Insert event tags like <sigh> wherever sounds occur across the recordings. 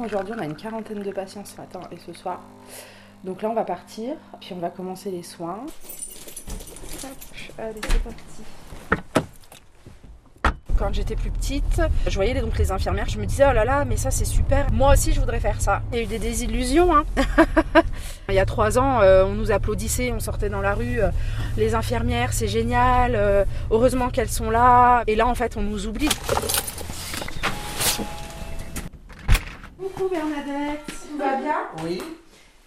Aujourd'hui, on a une quarantaine de patients ce matin et ce soir. Donc là, on va partir, puis on va commencer les soins. Allez, c'est parti. Quand j'étais plus petite, je voyais donc les infirmières, je me disais oh là là, mais ça c'est super, moi aussi je voudrais faire ça. Il y a eu des désillusions. Hein. <laughs> Il y a trois ans, euh, on nous applaudissait, on sortait dans la rue, euh, les infirmières c'est génial, euh, heureusement qu'elles sont là. Et là en fait on nous oublie. Coucou Bernadette, tout va bien Oui.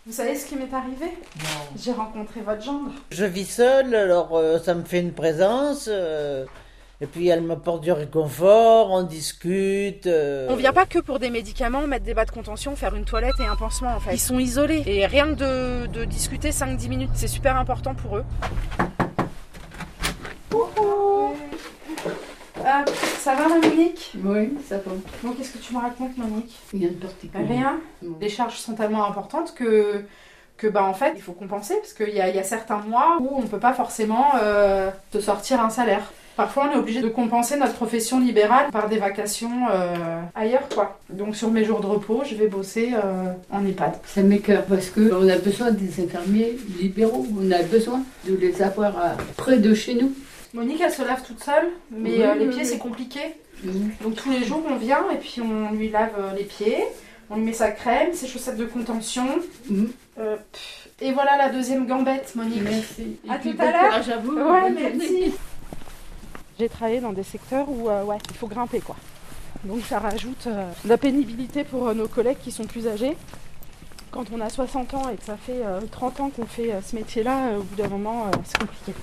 Vous savez ce qui m'est arrivé Non. J'ai rencontré votre gendre. Je vis seule, alors euh, ça me fait une présence. euh, et puis elle m'apporte du réconfort, on discute. euh, On vient pas que pour des médicaments, mettre des bas de contention, faire une toilette et un pansement en fait. Ils sont isolés et rien que de, de discuter 5-10 minutes, c'est super important pour eux. Coucou Hop, Ça va Monique? Oui, ça va. Bon, qu'est-ce que tu me racontes Monique? Rien de particulier. Rien. Les charges sont tellement importantes que, que bah, en fait, il faut compenser parce qu'il y y a certains mois où on ne peut pas forcément euh, te sortir un salaire. Parfois, on est obligé de compenser notre profession libérale par des vacations euh, ailleurs, quoi. Donc, sur mes jours de repos, je vais bosser euh, en EHPAD. Ça m'écœure parce que on a besoin des infirmiers libéraux. On a besoin de les avoir près de chez nous. Monique, elle se lave toute seule, mais Oui, euh, les oui, pieds, oui. c'est compliqué. Donc, tous les jours, on vient et puis on lui lave euh, les pieds. On lui met sa crème, ses chaussettes de contention. Mhm. Euh, et voilà la deuxième gambette, Monique. Merci. À Et tout à l'heure. courage à vous. Ouais, Bonne merci. J'ai travaillé dans des secteurs où euh, ouais, il faut grimper quoi. Donc ça rajoute euh, de la pénibilité pour euh, nos collègues qui sont plus âgés. Quand on a 60 ans et que ça fait euh, 30 ans qu'on fait euh, ce métier-là, euh, au bout d'un moment, euh, c'est compliqué.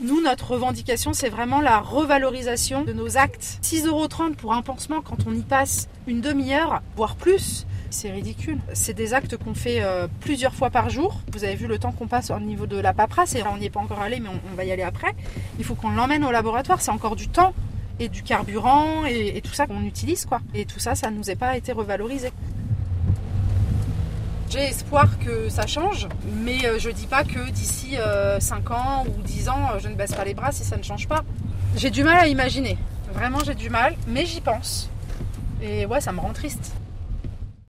Nous, notre revendication, c'est vraiment la revalorisation de nos actes. 6,30€ pour un pansement quand on y passe une demi-heure, voire plus. C'est ridicule. C'est des actes qu'on fait euh, plusieurs fois par jour. Vous avez vu le temps qu'on passe au niveau de la paperasse et on n'y est pas encore allé, mais on- va y aller après il faut qu'on l'emmène au laboratoire. C'est encore du temps et du carburant et, tout ça qu'on utilise quoi. Et tout ça, ça nous est pas été revalorisé. J'ai espoir que ça change, mais euh, je dis pas que d'ici 5 ans ou 10 ans, euh, je ne baisse pas les bras si ça ne change pas. J'ai du mal à imaginer. Vraiment, j'ai du mal, mais j'y pense. Et ouais, ça me rend triste.